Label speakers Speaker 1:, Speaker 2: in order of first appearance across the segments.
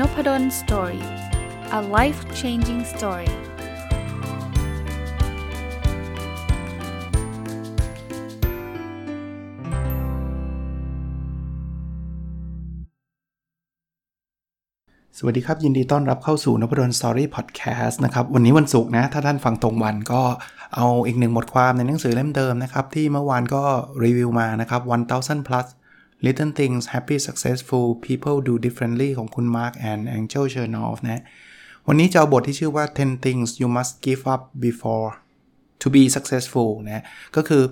Speaker 1: Nopadol story a life changing story สวัสดีครับ ยินดีต้อนรับเข้าสู่นพดล story พอดแคสต์นะครับ วันนี้วันศุกร์นะ ถ้าท่านฟังตรงวันก็เอาอีกหนึ่งบทความในหนังสือเล่มเดิมนะครับ ที่เมื่อวานก็รีวิวมานะครับ 1000 plus Little Things Happy Successful People Do Differently ของคุณ Mark and Angel Chernoff นะ วันนี้จะเอาบทที่ชื่อว่า 10 Things You Must Give Up Before to Be Successful นะ ก็คือ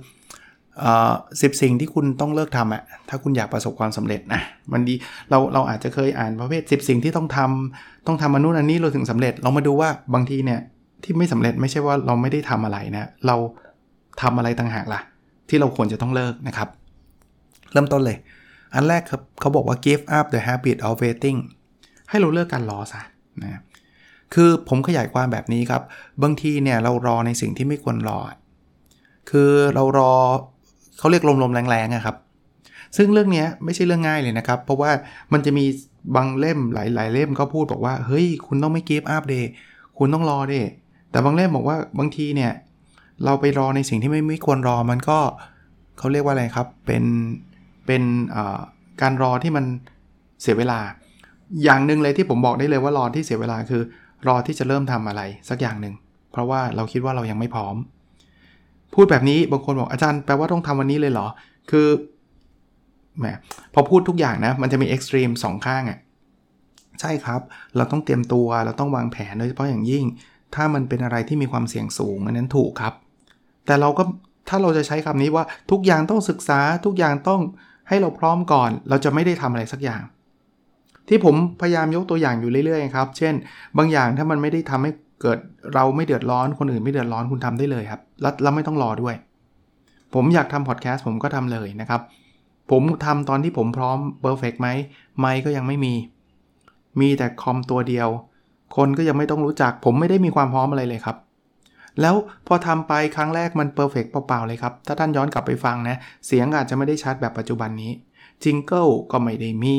Speaker 1: สิบสิ่งที่คุณต้องเลิกทำอะถ้าคุณอยากประสบความสำเร็จนะมันดีเราเราอาจจะเคยอ่านประเภท 10 สิ่งที่ต้องทำต้องทำมนุษย์อันนี้เราถึงสำเร็จ เรามาดูว่าบางทีเนี่ยที่ไม่สำเร็จไม่ใช่ว่าเราไม่ได้ทำอะไรนะเราทำอะไรต่างหากล่ะ ที่เราควรจะต้องเลิกนะครับ เริ่มต้นเลย อันแรกครับเขาบอกว่า give up the habit of waiting ให้เราเลิกการรอซะนะคือผมขยายความแบบนี้ครับ บางทีเนี่ยเรารอในสิ่งที่ไม่ควรรอ คือเรารอเขาเรียกลมๆแรงๆครับ ซึ่งเรื่องนี้ไม่ใช่เรื่องง่ายเลยนะครับ เพราะว่ามันจะมีบางเล่มหลาย ๆ เล่มเขาพูดบอกว่า เฮ้ย คุณต้องไม่ give up เดคุณต้องรอเดแต่บางเล่มบอกว่าบางทีเนี่ยเราไปรอในสิ่งที่ไม่ไม่ควรรอมันก็เขาเรียกว่าอะไรครับ เป็น เป็นการรอที่มันเสียเวลา อย่างหนึ่งเลยที่ผมบอกได้เลยว่ารอที่เสียเวลาคือ รอที่จะเริ่มทำอะไรสักอย่างหนึ่งเพราะว่าเราคิดว่าเรายังไม่พร้อม พูดแบบนี้บางคนบอกอาจารย์แปลว่าต้องทำวันนี้เลยเหรอ คือแหมพอพูดทุกอย่างนะมันจะมีเอ็กซ์ตรีมสองข้างอะ่ะใช่ครับ เราต้องเตรียมตัวเราต้องวางแผนโดยเฉพาะอย่างยิ่ง ถ้ามันเป็นอะไรที่มีความเสี่ยงสูงอันนั้นถูกครับ แต่เราก็ถ้าเราจะใช้คำนี้ว่าทุกอย่างต้องศึกษาทุกอย่างต้อง ให้เราพร้อมก่อน เราจะไม่ได้ทำอะไรสักอย่าง ที่ผมพยายามยกตัวอย่างอยู่เรื่อยๆครับ เช่น บางอย่างถ้ามันไม่ได้ทำให้เกิดเราไม่เดือดร้อนคนอื่นไม่เดือดร้อนคุณทำได้เลยครับแล้วเราไม่ต้องรอด้วย ผมอยากทำพอดแคสต์ผมก็ทำเลยนะครับ ผมทำตอนที่ผมพร้อม perfect ไหมไม่ก็ยังไม่มี มีแต่คอมตัวเดียว คนก็ยังไม่ต้องรู้จัก ผมไม่ได้มีความพร้อมอะไรเลยครับ แล้วพอทำไปครั้งแรกมัน perfect เปล่าๆเลยครับ ถ้าท่านย้อนกลับไปฟังนะ เสียงอาจจะไม่ได้ชัดแบบปัจจุบันนี้ jingle ก็ไม่ได้มี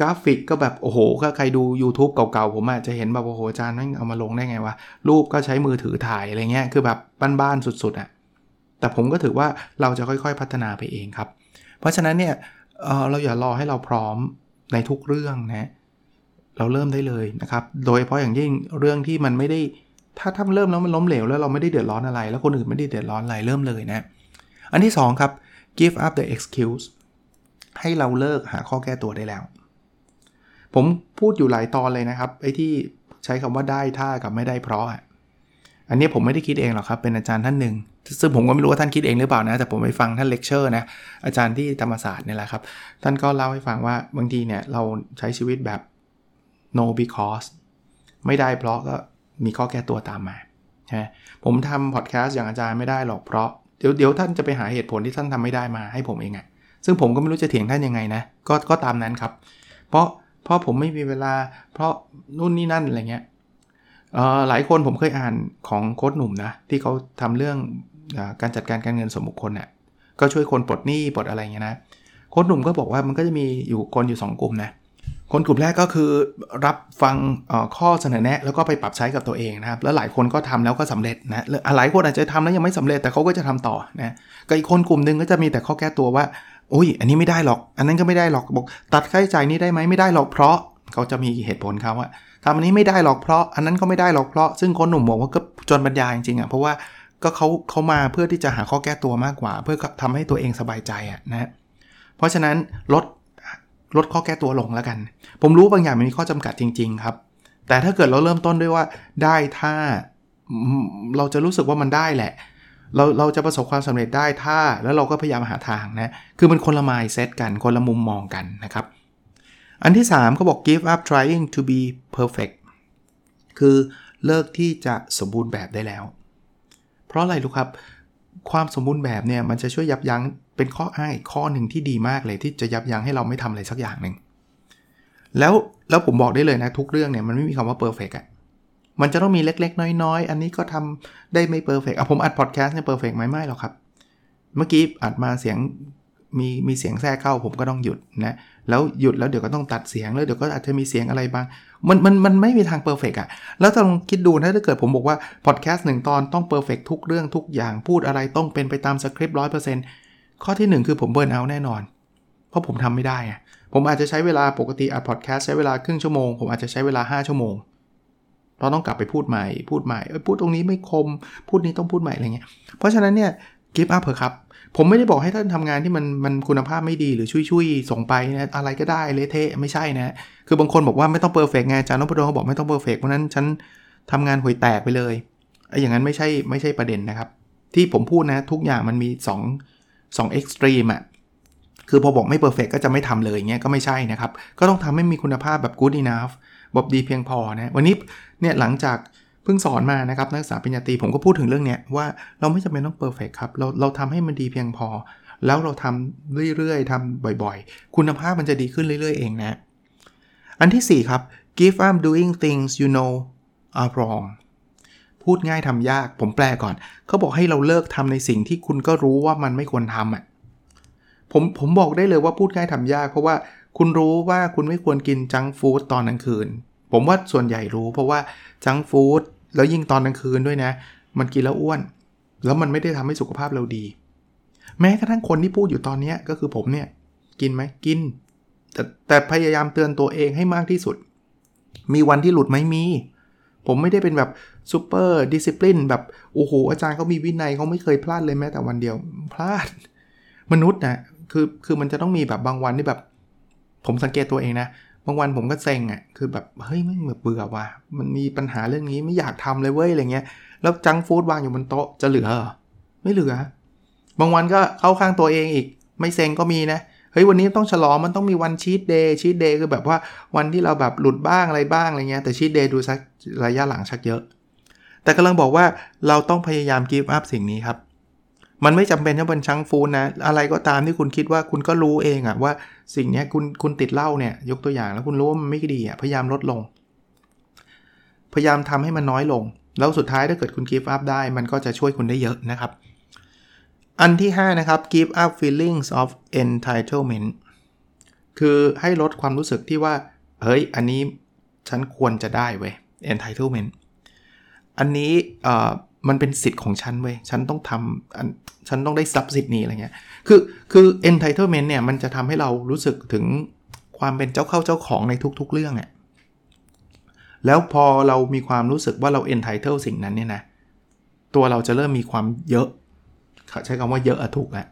Speaker 1: กราฟิกก็แบบโอ้โหถ้าใครดู YouTube เก่าๆ ผมอาจจะเห็นแบบโอ้โหอาจารย์นั่งเอามาลงได้ไงวะ รูปก็ใช้มือถือถ่ายอะไรเงี้ย คือแบบบ้านๆสุดๆอะ่ะ แต่ผมก็ถือว่าเราจะค่อยๆพัฒนาไปเองครับ เพราะฉะนั้นเนี่ยเเราอย่ารอให้เราพร้อมในทุกเรื่องนะ เราเริ่มได้เลยนะครับ โดยเฉพาะอย่างยิ่งเรื่องที่มันไม่ได้ ถ้าทำเริ่มแล้วมันล้มเหลวแล้วเราไม่ได้เดือดร้อนอะไร แล้วคนอื่นไม่ได้เดือดร้อนอะไรเริ่มเลยนะ อันที่ 2 ครับ give up the excuse ให้เราเลิกหาข้อแก้ตัวได้แล้ว ผมพูดอยู่หลายตอนเลยนะครับไอ้ที่ใช้คำว่าได้ถ้ากับไม่ได้เพราะอันนี้ผมไม่ได้คิดเองหรอกครับ เป็นอาจารย์ท่านหนึ่งซึ่งผมก็ไม่รู้ว่าท่านคิดเองหรือเปล่านะ แต่ผมไปฟังท่านเลคเชอร์นะ อาจารย์ที่ธรรมศาสตร์นี่แหละครับ ท่านก็เล่าให้ฟังว่าบางทีเนี่ยเราใช้ชีวิตแบบ no because ไม่ได้เพราะก็ มีข้อแก้ตัวตามมาใช่ผมทำพอดแคสต์อย่างอาจารย์ไม่ได้หรอกเพราะเดี๋ยวเดี๋ยวท่านจะไปหาเหตุผลที่ท่านทำไม่ได้มาให้ผมเองอะซึ่งผมก็ไม่รู้จะเถียงท่านยังไงนะก็ก็ตามนั้นครับ เพราะเพราะผมไม่มีเวลา เพราะนู่นนี่นั่นอะไรเงี้ยหลายคนผมเคยอ่านของโค้ดหนุ่มนะที่เขาทำเรื่องอการจัดการการเงินสมบุคคลเนะ่ยก็ช่วยคนปลดหนี้ปลดอะไรเงี้ยนะโค้ดหนุ่มก็บอกว่ามันก็จะมีอยู่คนอยู่ 2 กลุ่มนะ คนกลุ่มแรกก็คือรับฟังข้อเสนอแนะ แล้วก็ไปปรับใช้กับตัวเองนะครับ แล้วหลายคนก็ทำแล้วก็สำเร็จนะหลายคนอาจจะทำแล้วยังไม่สำเร็จแต่เขาก็จะทำต่อนะก็อีกคนกลุ่มนึงก็จะมีแต่ข้อแก้ตัวว่าโอ้ยอันนี้ไม่ได้หรอก อันนั้นก็ไม่ได้หรอกบอกตัดค่าใช้จ่ายนี้ได้ไหมไม่ได้หรอกเพราะเขาจะมีเหตุผลเขาว่าทำอันนี้ไม่ได้หรอกเพราะ อันนั้นก็ไม่ได้หรอกเพราะ ซึ่งคนหนุ่มบอกว่าก็จนบรรยายจริงๆอะเพราะว่าก็เขาเขามาเพื่อที่จะหาข้อแก้ตัวมากกว่า เพื่อทำให้ตัวเองสบายใจอะนะเพราะฉะนั้นลด ลดข้อแก้ตัวลงแล้วกัน ผมรู้บางอย่างมันมีข้อจำกัดจริง ๆ ครับ แต่ถ้าเกิดเราเริ่มต้นด้วยว่าได้ถ้าเราจะรู้สึกว่ามันได้แหละ เราเราจะประสบความสำเร็จได้ถ้า แล้วเราก็พยายามหาทางนะ คือมันคนละไมายเซตกันคนละมุมมองกันนะครับ อันที่3เขาบอก give up trying to be perfect คือเลิกที่จะสมบูรณ์แบบได้แล้ว เพราะอะไรรู้ครับ ความสมบูรณ์แบบเนี่ยมันจะช่วยยับยั้ง เป็นข้ออ้างข้อหนึ่งที่ดีมากเลยที่จะยับยั้งให้เราไม่ทำอะไรสักอย่างหนึ่งแล้วแล้วผมบอกได้เลยนะ ทุกเรื่องเนี่ยมันไม่มีคำว่าเพอร์เฟก์อะมันจะต้องมีเล็ก ๆ น้อย ๆ อันนี้ก็ทำได้ไม่ perfect อะผมอัดพอดแคสต์เนี่ย perfect ไหมไม่หรอกครับ เมื่อกี้อัดมาเสียงมีมีเสียงแทรกเข้าผมก็ต้องหยุดนะแล้วหยุดแล้วเดี๋ยวก็ต้องตัดเสียงแล้วเดี๋ยวก็อาจจะมีเสียงอะไรบางมันมันมันไม่มีทาง perfect อะแล้วลองคิดดูนะถ้าเกิดผมบอกว่าพอดแคสต์หนึ่งตอนต้อง perfect ทุกเรื่องทุกอย่างพูดอะไรต้องเป็นไปตามสคริปต์ร้อยเปอร์เซ็นต์ ข้อที่ 1 คือผม burn out แน่นอน เพราะผมทำไม่ได้ผมอาจจะใช้เวลาปกติอัดพอดแคสต์ใช้เวลาครึ่งชั่วโมง ผมอาจจะใช้เวลา 5 ชั่วโมงเราต้องกลับไปพูดใหม่ พูดใหม่เออพูดตรงนี้ไม่คม พูดนี้ต้องพูดใหม่อะไรเงี้ย เพราะฉะนั้นเนี่ย give up เถอะครับ ผมไม่ได้บอกให้ท่านทำงานที่มันมันคุณภาพไม่ดีหรือช่วยๆส่งไปนะอะไรก็ได้เละเทะไม่ใช่นะ คือบางคนบอกว่าไม่ต้อง perfect ไงอาจารย์นพดลเขาบอกไม่ต้อง perfect เพราะนั้นฉันทำงานห่วยแตกไปเลยไอ้อย่างนั้นไม่ใช่ไม่ใช่ประเด็นนะครับ ที่ผมพูดนะทุกอย่างมันมี 2 2 extreme อะคือพอบอกไม่ perfect ก็จะไม่ทำเลยเงี้ยก็ไม่ใช่นะครับ ก็ต้องทำให้มีคุณภาพแบบ good enough แบบดีเพียงพอนะวันนี้เนี่ยหลังจากเพิ่งสอนมานะครับนักศึกษาปริญญาตรีผมก็พูดถึงเรื่องเนี้ยว่าเราไม่จำเป็นต้องเพอร์เฟกครับเราเราทำให้มันดีเพียงพอ แล้วเราทำเรื่อยๆทำบ่อยๆ คุณภาพมันจะดีขึ้นเรื่อยๆ เองนะ อันที่ 4 ครับ give up doing things you know are wrong พูดง่ายทำยาก ผมแปลก่อน เขาบอกให้เราเลิกทำในสิ่งที่คุณก็รู้ว่ามันไม่ควรทำอะผมผมบอกได้เลยว่าพูดง่ายทำยาก เพราะว่าคุณรู้ว่าคุณไม่ควรกิน junk food ตอนกลางคืน ผมว่าส่วนใหญ่รู้ เพราะว่า junk food แล้วยิ่งตอนกลางคืนด้วยนะ มันกินแล้วอ้วน แล้วมันไม่ได้ทำให้สุขภาพเราดี แม้กระทั่งคนที่พูดอยู่ตอนนี้ก็คือผมเนี่ย กินไหมกิน แต่แต่พยายามเตือนตัวเองให้มากที่สุด มีวันที่หลุดไหมมี ผมไม่ได้เป็นแบบ super discipline แบบโอ้โหอาจารย์เขามีวินัยเขาไม่เคยพลาดเลยแม้แต่วันเดียว พลาด มนุษย์นะคือคือมันจะต้องมีแบบบางวันที่แบบ ผมสังเกตตัวเองนะ บางวันผมก็เซ็งอะ่ะคือแบบเฮ้ยไม่เบื่อว่ะมันมีปัญหาเรื่องนี้ไม่อยากทำเลยเว้ยอะไรเงี้ยแล้วจังฟู้ดวางอยู่บนโต๊ะจะเหลือ ไม่เหลือบางวันก็เข้าข้างตัวเองอีก ไม่เซ็งก็มีนะเเฮ้ยวันนี้ต้องฉลองมันต้องมีวันชีตเดย์ชีตเดย์คือแบบว่าวันที่เราแบบหลุดบ้างอะไรบ้างอะไรเงี้ยแต่ชีตเดย์ดูสักระยะหลังชักเยอะ แต่กำลังบอกว่าเราต้องพยายามกีฟอัพสิ่งนี้ครับ มันไม่จำเป็นต้องเป็นชังฟูนนะอะไรก็ตามที่คุณคิดว่าคุณก็รู้เองอะว่าสิ่งนี้คุณคุณติดเหล้าเนี่ยยกตัวอย่างแล้วคุณรู้ว่ามันไม่ดีอะพยายามลดลง พยายามทำให้มันน้อยลง แล้วสุดท้ายถ้าเกิดคุณ give up ได้ มันก็จะช่วยคุณได้เยอะนะครับ อันที่ 5 นะครับ give up feelings of entitlement คือให้ลดความรู้สึกที่ว่า เฮ้ย อันนี้ฉันควรจะได้เว้ย entitlement อันนี้มันเป็นสิทธิ์ของฉันเว้ย ฉันต้องทำฉันต้องได้ทรัพย์สิทธิ์นี้อะไรเงี้ย คือ คือ entitlement เนี่ย มันจะทำให้เรารู้สึกถึงความเป็นเจ้าเข้าเจ้าของในทุกๆเรื่องอะแล้วพอเรามีความรู้สึกว่าเรา entitle สิ่งนั้นเนี่ยนะ ตัวเราจะเริ่มมีความเยอะ ใช้คำว่าเยอะอะถูกแหล้ว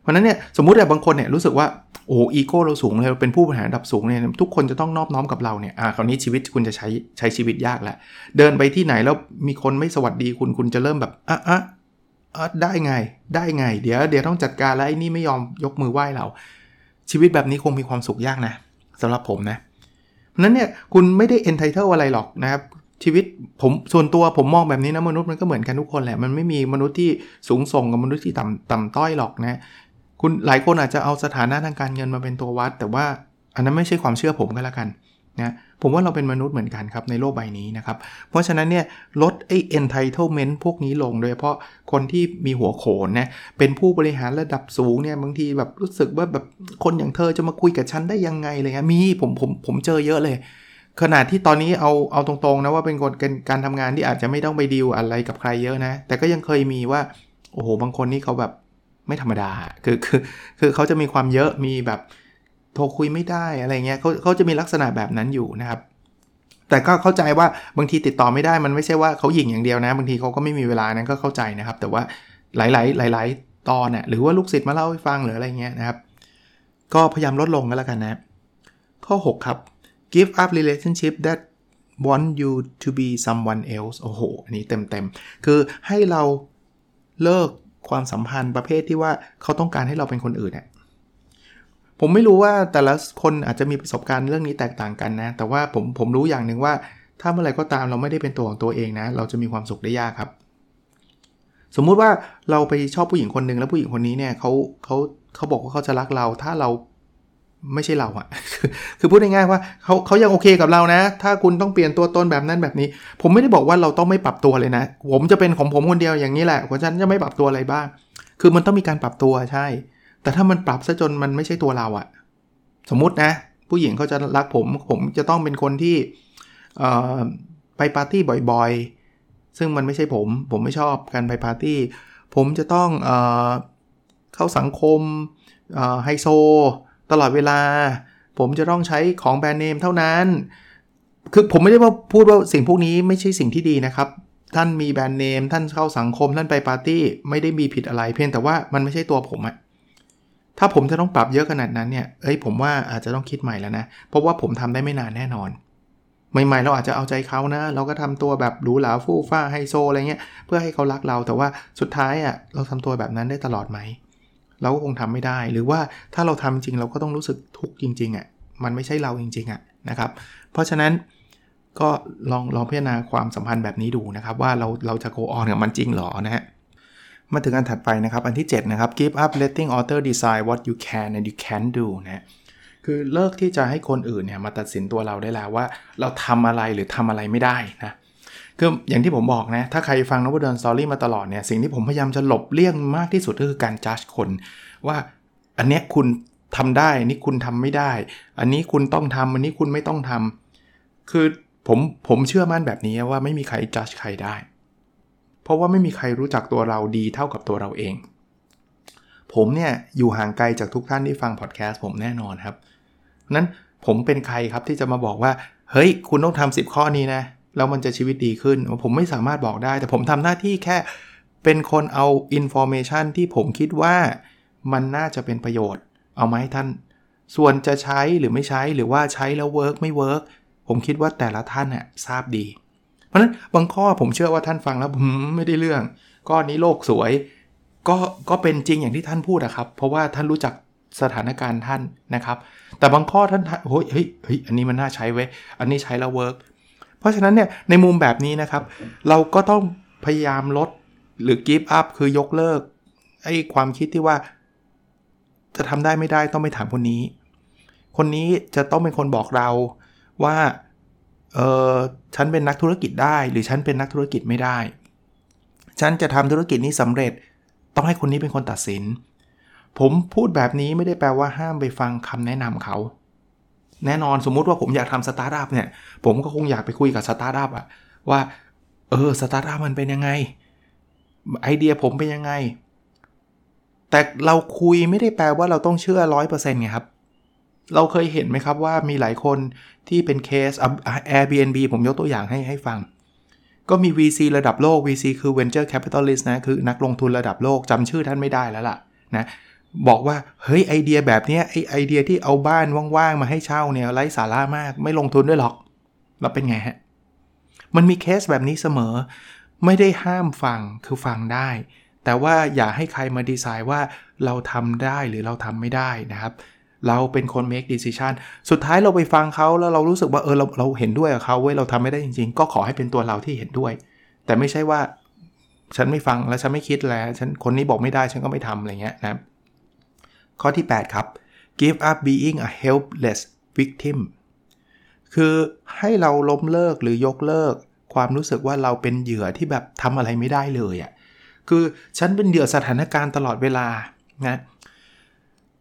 Speaker 1: เพราะนั้นเนี่ยสมมุติแบบบางคนเนี่ยรู้สึกว่าโอ้อีโก้เราสูงเลยเราเป็นผู้บริหารระดับสูงเนี่ยทุกคนจะต้องนอบน้อมกับเราเนี่ยอ่าคราวนี้ชีวิตคุณจะใช้ใช้ชีวิตยากแล้วเดินไปที่ไหนแล้วมีคนไม่สวัสดีคุณคุณจะเริ่มแบบอะอะอะได้ไง ได้ไง เดี๋ยวเดี๋ยวต้องจัดการแล้วไอ้นี่ไม่ยอมยกมือไหว้เรา ชีวิตแบบนี้คงมีความสุขยากนะสำหรับผมนะนั้นเนี่ยคุณไม่ได้ entitle อะไรหรอกนะครับ ชีวิตผมส่วนตัวผมมองแบบนี้นะมนุษย์มันก็เหมือนกันทุกคนแหละมันไม่มีมนุษย์ที่สูงส่งกับมนุษย์ที่ต่ำต่ำต้อยหรอกนะคุณหลายคนอาจจะเอาสถานะทางการเงินมาเป็นตัววัด แต่ว่าอันนั้นไม่ใช่ความเชื่อผมก็แล้วกันนะผมว่าเราเป็นมนุษย์เหมือนกันครับในโลกใบนี้นะครับ เพราะฉะนั้นเนี่ยลดไอ้ entitlement พวกนี้ลงโดยเฉพาะคนที่มีหัวโขนนะเป็นผู้บริหารระดับสูงเนี่ยบางทีแบบรู้สึกว่าแบบคนอย่างเธอจะมาคุยกับฉันได้ยังไงเลยฮะมีผมผมผมเจอเยอะเลย ขนาดที่ตอนนี้เอาเอาตรงๆนะว่าเป็นคนการทำงานที่อาจจะไม่ต้องไปดีลอะไรกับใครเยอะนะ แต่ก็ยังเคยมีว่า โอ้โห บางคนนี่เขาแบบไม่ธรรมดา คือคือคือเขาจะมีความเยอะมีแบบโทรคุยไม่ได้อะไรเงี้ยเขาเขาจะมีลักษณะแบบนั้นอยู่นะครับ แต่ก็เข้าใจว่าบางทีติดต่อไม่ได้มันไม่ใช่ว่าเขาหยิ่งอย่างเดียวนะ บางทีเขาก็ไม่มีเวลานั้นก็เข้าใจนะครับ แต่ว่าหลายๆ หลาย ๆ ตอนน่ยหรือว่าลูกศิษย์มาเล่าให้ฟังหรืออะไรเงี้ยนะครับ ก็พยายามลดลงก็แล้วกันนะ ข้อ 6 ครับ give up relationship that want you to be someone else โอ้โห อันนี้เต็มๆ คือให้เราเลิกความสัมพันธ์ประเภทที่ว่าเขาต้องการให้เราเป็นคนอื่นเนี่ยผมไม่รู้ว่าแต่ละคนอาจจะมีประสบการณ์เรื่องนี้แตกต่างกันนะ แต่ว่าผมผมรู้อย่างหนึ่งว่า ถ้าเมื่อไรก็ตามเราไม่ได้เป็นตัวของตัวเองนะ เราจะมีความสุขได้ยากครับ สมมุติว่าเราไปชอบผู้หญิงคนหนึ่งแล้วผู้หญิงคนนี้เนี่ยเขาเขาเขาบอกว่าเขาจะรักเรา ถ้าเรา ไม่ใช่เราอะคือพูดง่ายๆว่าเขาเขายังโอเคกับเรานะ ถ้าคุณต้องเปลี่ยนตัวตนแบบนั้นแบบนี้ ผมไม่ได้บอกว่าเราต้องไม่ปรับตัวเลยนะ ผมจะเป็นของผมคนเดียวอย่างนี้แหละเพราะฉันจะไม่ปรับตัวอะไรบ้าง คือมันต้องมีการปรับตัวใช่ แต่ถ้ามันปรับซะจนมันไม่ใช่ตัวเราอะสมมุตินะ ผู้หญิงเขาจะรักผม ผมจะต้องเป็นคนที่ไปปาร์ตี้บ่อยๆ ซึ่งมันไม่ใช่ผม ผมไม่ชอบการไปปาร์ตี้ ผมจะต้องเอเข้าสังคมไฮโซ ตลอดเวลา ผมจะต้องใช้ของแบรนด์เนมเท่านั้น คือผมไม่ได้ว่าพูดว่าสิ่งพวกนี้ไม่ใช่สิ่งที่ดีนะครับ ท่านมีแบรนด์เนม ท่านเข้าสังคม ท่านไปปาร์ตี้ ไม่ได้มีผิดอะไร เพียงแต่ว่ามันไม่ใช่ตัวผมอะถ้าผมจะต้องปรับเยอะขนาดนั้นเนี่ย เอ้ยผมว่าอาจจะต้องคิดใหม่แล้วนะ เพราะว่าผมทำได้ไม่นานแน่นอน ใหม่ๆเราอาจจะเอาใจเขานะ เราก็ทำตัวแบบหรูหราฟู่ฟ้าไฮโซอะไรเงี้ย เพื่อให้เขารักเรา แต่ว่าสุดท้ายอะ่ะเราทำตัวแบบนั้นได้ตลอดไหม เราก็คงทำไม่ได้ หรือว่าถ้าเราทำจริงเราก็ต้องรู้สึกทุกข์จริงๆอะ่ะมันไม่ใช่เราจริงๆอะ่ะนะครับ เพราะฉะนั้นก็ลองลองพิจารณาความสัมพันธ์แบบนี้ดูนะครับ ว่าเราเราจะโกออนกับมันจริงหรอนะฮะมาถึงอันถัดไปนะครับ อันที่ 7 นะครับ give up letting author decide what you can and you can't do นะคือเลิกที่จะให้คนอื่นเนี่ยมาตัดสินตัวเราได้แล้วว่า เราทำอะไรหรือทำอะไรไม่ได้นะ คืออย่างที่ผมบอกนะ ถ้าใครฟังนวเดินสตอรี่มาตลอดเนี่ย สิ่งที่ผมพยายามจะหลบเลี่ยงมากที่สุดก็คือการจัดคน ว่าอันเนี้ยคุณทำได้นนี้คุณทำไม่ได้ อันนี้คุณต้องทำอันนี้คุณไม่ต้องทำคือผมผมเชื่อมั่นแบบนี้ว่าไม่มีใครจัดใครได้ เพราะว่าไม่มีใครรู้จักตัวเราดีเท่ากับตัวเราเอง ผมเนี่ยอยู่ห่างไกลจากทุกท่านที่ฟังพอดแคสต์ผมแน่นอนครับนั้นผมเป็นใครครับที่จะมาบอกว่า เฮ้ย คุณต้องทำสิบข้อนี้นะ แล้วมันจะชีวิตดีขึ้น ผมไม่สามารถบอกได้ แต่ผมทำหน้าที่แค่เป็นคนเอา information ที่ผมคิดว่ามันน่าจะเป็นประโยชน์ เอามาให้ท่าน ส่วนจะใช้หรือไม่ใช้หรือว่าใช้แล้ว work ไม่ work ผมคิดว่าแต่ละท่านเนี่ยทราบดี เพราะฉะนั้นบางข้อผมเชื่อว่าท่านฟังแล้วไม่ได้เรื่อง ข้อนี้โลกสวย ก็ก็เป็นจริงอย่างที่ท่านพูดนะครับ เพราะว่าท่านรู้จักสถานการณ์ท่านนะครับ แต่บางข้อท่านโอ้ยเฮ้ยเฮ้ยอันนี้มันน่าใช้เว้ยอันนี้ใช้แล้วเวิร์ก เพราะฉะนั้นเนี่ยในมุมแบบนี้นะครับ เราก็ต้องพยายามลดหรือ give up คือยกเลิกไอ้ความคิดที่ว่า จะทำได้ไม่ได้ต้องไปถามคนนี้ คนนี้จะต้องเป็นคนบอกเราว่าเออฉันเป็นนักธุรกิจได้ หรือฉันเป็นนักธุรกิจไม่ได้ ฉันจะทำธุรกิจนี้สำเร็จ ต้องให้คนนี้เป็นคนตัดสิน ผมพูดแบบนี้ไม่ได้แปลว่าห้ามไปฟังคำแนะนำเขา แน่นอนสมมุติว่าผมอยากทำสตาร์ทอัพเนี่ย ผมก็คงอยากไปคุยกับสตาร์ทอัพอะว่า เออสตาร์ทอัพมันเป็นยังไง ไอเดียผมเป็นยังไง แต่เราคุยไม่ได้แปลว่าเราต้องเชื่อร้อยเปอร์เซ็นต์ไงครับ เราเคยเห็นไหมครับว่ามีหลายคนที่เป็น case Airbnb ผมยกตัวอย่างให้ให้ฟัง ก็มี VC ระดับโลก VC คือ Venture Capitalist นะ คือนักลงทุนระดับโลกจำชื่อท่านไม่ได้แล้วล่ะนะ บอกว่าเฮ้ยไอเดียแบบนี้ไอไอเดียที่เอาบ้านว่างๆมาให้เช่าเนี่ยไร้สาระมากไม่ลงทุนด้วยหรอก แล้วเป็นไงฮะ มันมีเคสแบบนี้เสมอ ไม่ได้ห้ามฟังคือฟังได้ แต่ว่าอย่าให้ใครมาดีไซน์ว่าเราทำได้หรือเราทำไม่ได้นะครับ เราเป็นคน make decision สุดท้ายเราไปฟังเขาแล้วเรารู้สึกว่าเออเราเราเห็นด้วยกับเขาเว้ยเราทำไม่ได้จริง ๆ ก็ขอให้เป็นตัวเราที่เห็นด้วย แต่ไม่ใช่ว่าฉันไม่ฟังแล้วฉันไม่คิดแล้วฉันคนนี้บอกไม่ได้ฉันก็ไม่ทำอะไรเงี้ยนะ ข้อที่ 8 ครับ give up being a helpless victim คือให้เราล้มเลิกหรือยกเลิก ความรู้สึกว่าเราเป็นเหยื่อที่แบบทำอะไรไม่ได้เลยอะ่ะคือฉันเป็นเหยื่อสถานการณ์ตลอดเวลานะ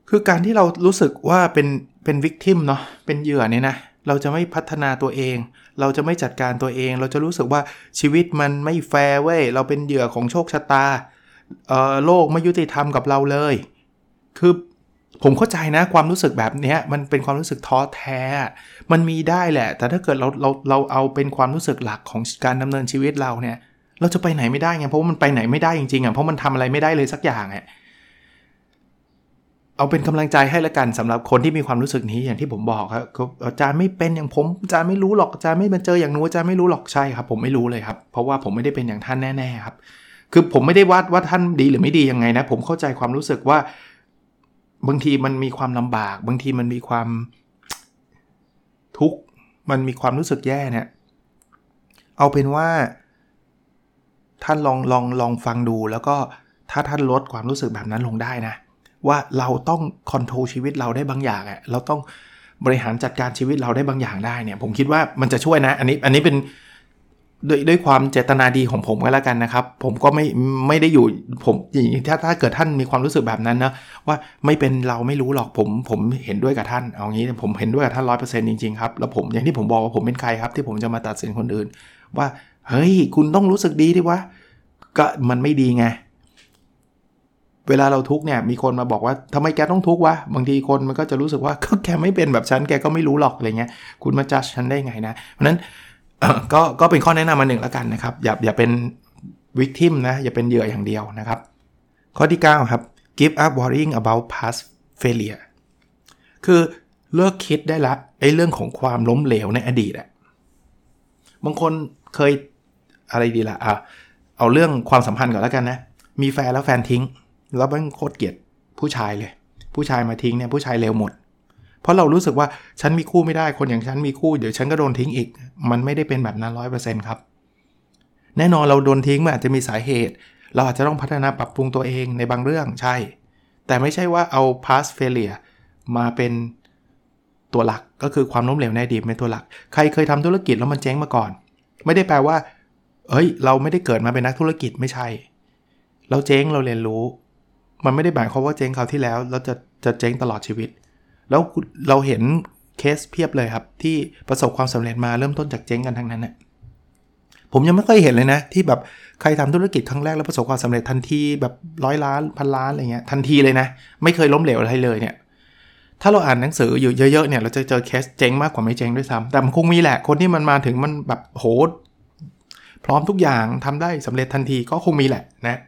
Speaker 1: คือการที่เรารู้สึกว่าเป็นเป็นวิกทิมเนาะเป็นเหยื่อเนี่ยนะเราจะไม่พัฒนาตัวเอง เราจะไม่จัดการตัวเอง เราจะรู้สึกว่าชีวิตมันไม่แฟร์เว้ยเราเป็นเหยื่อของโชคชะตาเอ่อโลกไม่ยุติธรรมกับเราเลย คือผมเข้าใจนะความรู้สึกแบบนี้มันเป็นความรู้สึกท้อแท้ มันมีได้แหละ แต่ถ้าเกิดเราเราเราเอาเป็นความรู้สึกหลักของการดำเนินชีวิตเราเนี่ย เราจะไปไหนไม่ได้ไงเพราะมันไปไหนไม่ได้จริงๆอะเพราะมันทำอะไรไม่ได้เลยสักอย่างอะเอาเป็นกำลังใจให้ละกันสำหรับคนที่มีความรู้สึกนี้อย่างที่ผมบอกครับอาจารย์ไม่เป็นอย่างผมอาจารย์ไม่รู้หรอกอาจารย์ไม่เป็นเจออย่างนู้อาจารย์ไม่รู้หรอกใช่ครับ ผมไม่รู้เลยครับเพราะว่าผมไม่ได้เป็นอย่างท่านแน่ ๆครับ คือผมไม่ได้วัดว่าท่านดีหรือไม่ดียังไงนะ ผมเข้าใจความรู้สึกว่า บางทีมันมีความลำบาก บางทีมันมีความทุกข์มันมีความรู้สึกแย่เนี่ยเอาเป็นว่า ท่านลองลองลองฟังดูแล้วก็ถ้าท่านลดความรู้สึกแบบนั้นลงได้นะ ว่าเราต้องคอนโทรลชีวิตเราได้บางอย่างอะเราต้องบริหารจัดการชีวิตเราได้บางอย่างได้เนี่ย ผมคิดว่ามันจะช่วยนะ อันนี้อันนี้เป็น ด้วยด้วยความเจตนาดีของผมก็แล้วกันนะครับ ผมก็ไม่ไม่ได้อยู่ผมถ้าถ้าเกิดท่านมีความรู้สึกแบบนั้นนะว่าไม่เป็นเราไม่รู้หรอกผมผมเห็นด้วยกับท่านเอางี้ผมเห็นด้วยกับท่านร้อยเปอร์เซ็นต์จริงๆครับแล้วผมอย่างที่ผมบอกว่าผมเป็นใครครับ ที่ผมจะมาตัดสินคนอื่น ว่าเฮ้ยคุณต้องรู้สึกดีดิวะก็มันไม่ดีไงเวลาเราทุกเนี่ยมีคนมาบอกว่าทำไมแกต้องทุกวะบางทีคนมันก็จะรู้สึกว่าก็แกไม่เป็นแบบฉันแกก็ไม่รู้หรอกอะไรเงี้ยคุณมาจัดฉันได้ไงนะเพราะนั้น ก็ก็เป็นข้อแนะนำมาหนึ่งแล้วกันนะครับ อย่าอย่าเป็นวิกทิมนะ อย่าเป็นเหยื่ออย่างเดียวนะครับ ข้อที่ 9 ครับ give up worrying about past failure คือเลิกคิดได้ละไอ้เรื่องของความล้มเหลวในอดีตอะบางคนเคยอะไรดีละอะเอาเรื่องความสัมพันธ์ก่อนแล้วกันนะ มีแฟนแล้วแฟนทิ้ง แล้วมันโคตรเกลียดผู้ชายเลย ผู้ชายมาทิ้งเนี่ยผู้ชายเร็วหมด เพราะเรารู้สึกว่าฉันมีคู่ไม่ได้คนอย่างฉันมีคู่เดี๋ยวฉันก็โดนทิ้งอีก มันไม่ได้เป็นแบบนั้นร้อยเปอร์เซ็นต์ครับ แน่นอนเราโดนทิ้งมันอาจจะมีสาเหตุ เราอาจจะต้องพัฒนาปรับปรุงตัวเองในบางเรื่องใช่ แต่ไม่ใช่ว่าเอา past failure มาเป็นตัวหลักก็คือความล้มเหลวในอดีตเป็นตัวหลัก ใครเคยทำธุรกิจแล้วมันเจ๊งมาก่อน ไม่ได้แปลว่าเฮ้ย เราไม่ได้เกิดมาเป็นนักธุรกิจไม่ใช่ เราเจ๊งเราเรียนรู้ มันไม่ได้หมายความว่าเจ๊งคราวที่แล้วเราจะจะเจ๊งตลอดชีวิต แล้วเราเห็นเคสเพียบเลยครับ ที่ประสบความสำเร็จมาเริ่มต้นจากเจ๊งกันทั้งนั้นนะผมยังไม่เคยเห็นเลยนะ ที่แบบใครทำธุรกิจครั้งแรกแล้วประสบความสำเร็จทันทีแบบร้อยล้านพันล้านอะไรเงี้ยทันทีเลยนะ ไม่เคยล้มเหลวอะไรเลยเนี่ย ถ้าเราอ่านหนังสืออยู่เยอะๆเนี่ยเราจะเจอเคสเจ๊งมากกว่าไม่เจ๊งด้วยซ้ำแต่มันคงมีแหละคนที่มันมาถึงมันแบบโหพร้อมทุกอย่างทำได้สำเร็จทันทีก็คงมีแหละนะ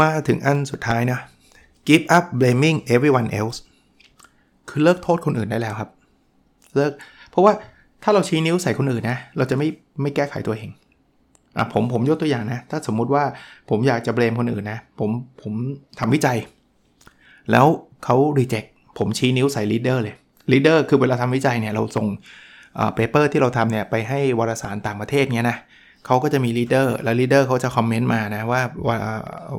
Speaker 1: มาถึงอันสุดท้ายนะ give up blaming everyone else คือเลิกโทษคนอื่นได้แล้วครับ เลิก เพราะว่าถ้าเราชี้นิ้วใส่คนอื่นนะ เราจะไม่ไม่แก้ไขตัวเองอะผมผมยกตัวอย่างนะ ถ้าสมมุติว่าผมอยากจะ blame คนอื่นนะ ผมผมทำวิจัย แล้วเขา reject ผมชี้นิ้วใส่ reviewer เลย reviewer คือเวลาทำวิจัยเนี่ยเราส่ง paper ที่เราทำเนี่ยไปให้วารสารต่างประเทศเนี้ยนะ เขาก็จะมี reviewer แล้ว reviewer เขาจะคอมเมนต์มานะว่าว่า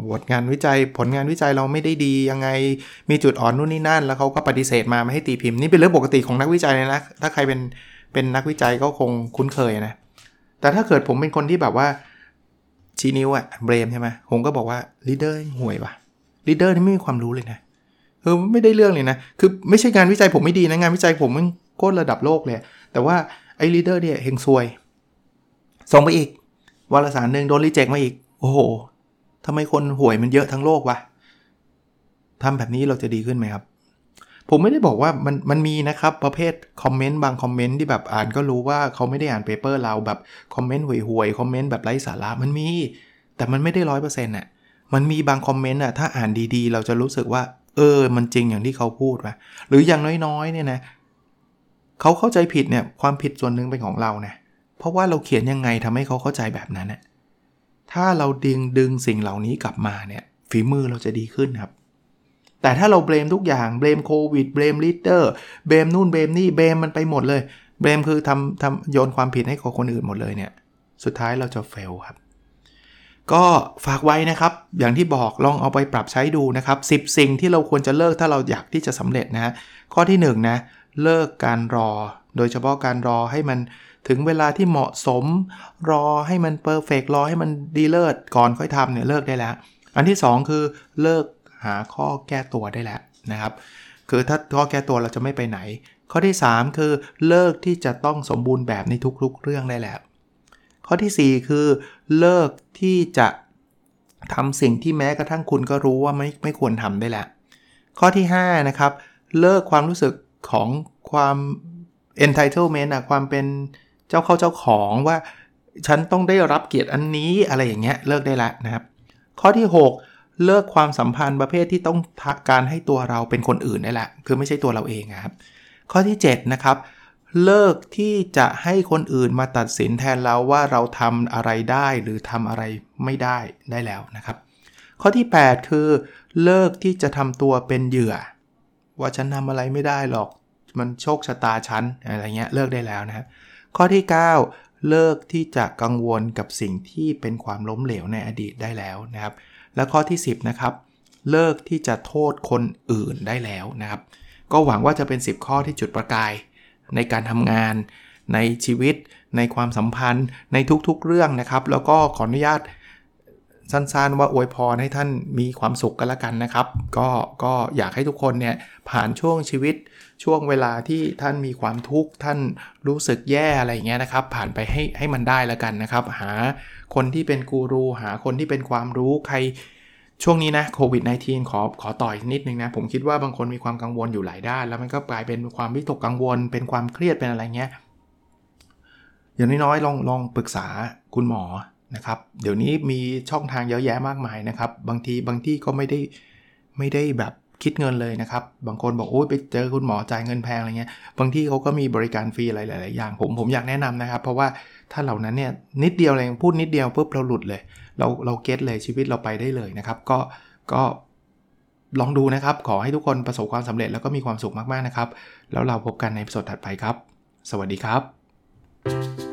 Speaker 1: บทงานวิจัยผลงานวิจัยเราไม่ได้ดียังไงมีจุดอ่อนนู่นนี่นั่น แล้วเขาก็ปฏิเสธมาไม่ให้ตีพิมพ์นี่เป็นเรื่องปกติของนักวิจัยเลยนะถ้าใครเป็นเป็นนักวิจัยก็คงคุ้นเคยนะแต่ถ้าเกิดผมเป็นคนที่แบบว่าชี้นิ้วอะ blame ใช่ไหมผมก็บอกว่า reviewer ห่วยว่ะ reviewer นี่ไม่มีความรู้เลยนะเออไม่ได้เรื่องเลยนะคือไม่ใช่งานวิจัยผมไม่ดีนะงานวิจัยผมมันโคตรระดับโลกเลยแต่ว่าไอ้ reviewer เนี่ยเฮงซวย ส่งไปอีกวารสารหนึ่งโดน reject มาอีก โอ้โหทำไมคนห่วยมันเยอะทั้งโลกวะทำแบบนี้เราจะดีขึ้นไหมครับ ผมไม่ได้บอกว่ามันมันมีนะครับประเภทคอมเมนต์บางคอมเมนต์ที่แบบอ่านก็รู้ว่าเขาไม่ได้อ่าน paper เราแบบคอมเมนต์ห่วยๆคอมเมนต์แบบไร้สาระมันมี แต่มันไม่ได้ร้อยเปอร์เซ็นต์อะมันมีบางคอมเมนต์อะถ้าอ่านดีๆ เราจะรู้สึกว่า เออ มันจริงอย่างที่เขาพูดว่ะหรืออย่างน้อยๆเนี่ยนะเขาเข้าใจผิดเนี่ยความผิดส่วนหนึ่งเป็นของเรานะ เพราะว่าเราเขียนยังไงทำให้เขาเข้าใจแบบนั้นน่ะถ้าเราดึงดึงสิ่งเหล่านี้กลับมาเนี่ยฝีมือเราจะดีขึ้นครับ แต่ถ้าเราเบรมทุกอย่างเบรมโควิดเบรมลิเตอร์เบรมนู่นเบรมนี่เบรมมันไปหมดเลยเบรมคือทำทำโยนความผิดให้กับคนอื่นหมดเลยเนี่ยสุดท้ายเราจะเฟลครับ ก็ฝากไว้นะครับ อย่างที่บอกลองเอาไปปรับใช้ดูนะครับ 10 สิ่งที่เราควรจะเลิกถ้าเราอยากที่จะสำเร็จนะ ข้อที่1นนะ เลิกการรอ โดยเฉพาะการรอให้มันถึงเวลาที่เหมาะสม รอให้มัน perfect รอให้มันดีเลิศก่อนค่อยทำเนี่ยเลิกได้แล้ว อันที่ 2 คือเลิกหาข้อแก้ตัวได้แล้วนะครับ คือถ้าข้อแก้ตัวเราจะไม่ไปไหน ข้อที่ 3 คือเลิกที่จะต้องสมบูรณ์แบบในทุกๆ เรื่องได้แล้ว ข้อที่ 4 คือเลิกที่จะทำสิ่งที่แม้กระทั่งคุณก็รู้ว่าไม่ไม่ควรทำได้แล้วข้อที่ 5 นะครับ เลิกความรู้สึก ของความ entitlement อะความเป็นเจ้าเข้าเจ้าของว่า ฉันต้องได้รับเกียรติอันนี้อะไรอย่างเงี้ยเลิกได้ละนะครับ ข้อที่ 6 เลิกความสัมพันธ์ประเภทที่ต้องการให้ตัวเราเป็นคนอื่นได้ละ คือไม่ใช่ตัวเราเองครับ ข้อที่ 7 นะครับ เลิกที่จะให้คนอื่นมาตัดสินแทนเราว่าเราทำอะไรได้หรือทำอะไรไม่ได้ได้แล้วนะครับ ข้อที่ 8 คือ เลิกที่จะทำตัวเป็นเหยื่อ ว่าฉันทำอะไรไม่ได้หรอก มันโชคชะตาฉันอะไรเงี้ยเลิกได้แล้วนะข้อที่ 9 เลิกที่จะกังวลกับสิ่งที่เป็นความล้มเหลวในอดีตได้แล้วนะครับ และข้อที่ 10นะครับเลิกที่จะโทษคนอื่นได้แล้วนะครับ ก็หวังว่าจะเป็น 10 ข้อที่จุดประกาย ในการทำงาน ในชีวิต ในความสัมพันธ์ ในทุกๆเรื่องนะครับ แล้วก็ขออนุญาต สั้นๆ ว่าอวยพรให้ท่านมีความสุขกันละกันนะครับ ก็ก็อยากให้ทุกคนเนี่ยผ่านช่วงชีวิตช่วงเวลาที่ท่านมีความทุกข์ท่านรู้สึกแย่อะไรเงี้ยนะครับ ผ่านไปให้ให้มันได้ละกันนะครับ หาคนที่เป็นกูรู หาคนที่เป็นความรู้ใครช่วงนี้นะโควิด -19 ขอขอต่อยนิดนึงนะ ผมคิดว่าบางคนมีความกังวลอยู่หลายด้าน แล้วมันก็กลายเป็นความวิตกกังวล เป็นความเครียดเป็นอะไรเงี้ยอย่างน้อยๆลองลองปรึกษาคุณหมอ นะครับ เดี๋ยวนี้มีช่องทางเยอะแยะมากมายนะครับ บางทีบางที่ก็ไม่ได้ไม่ได้แบบคิดเงินเลยนะครับ บางคนบอกโอ้ยไปเจอคุณหมอจ่ายเงินแพงอะไรเงี้ย บางที่เขาก็มีบริการฟรีอะไรหลาย ๆ อย่าง ผมผมอยากแนะนำนะครับ เพราะว่าถ้าเหล่านั้นเนี่ยนิดเดียวเองพูดนิดเดียวปุ๊บเราหลุดเลย เราเราเก็ตเลยชีวิตเราไปได้เลยนะครับ ก็ก็ลองดูนะครับ ขอให้ทุกคนประสบความสำเร็จแล้วก็มีความสุขมาก ๆ นะครับ แล้วเราพบกันในสดถัดไปครับ สวัสดีครับ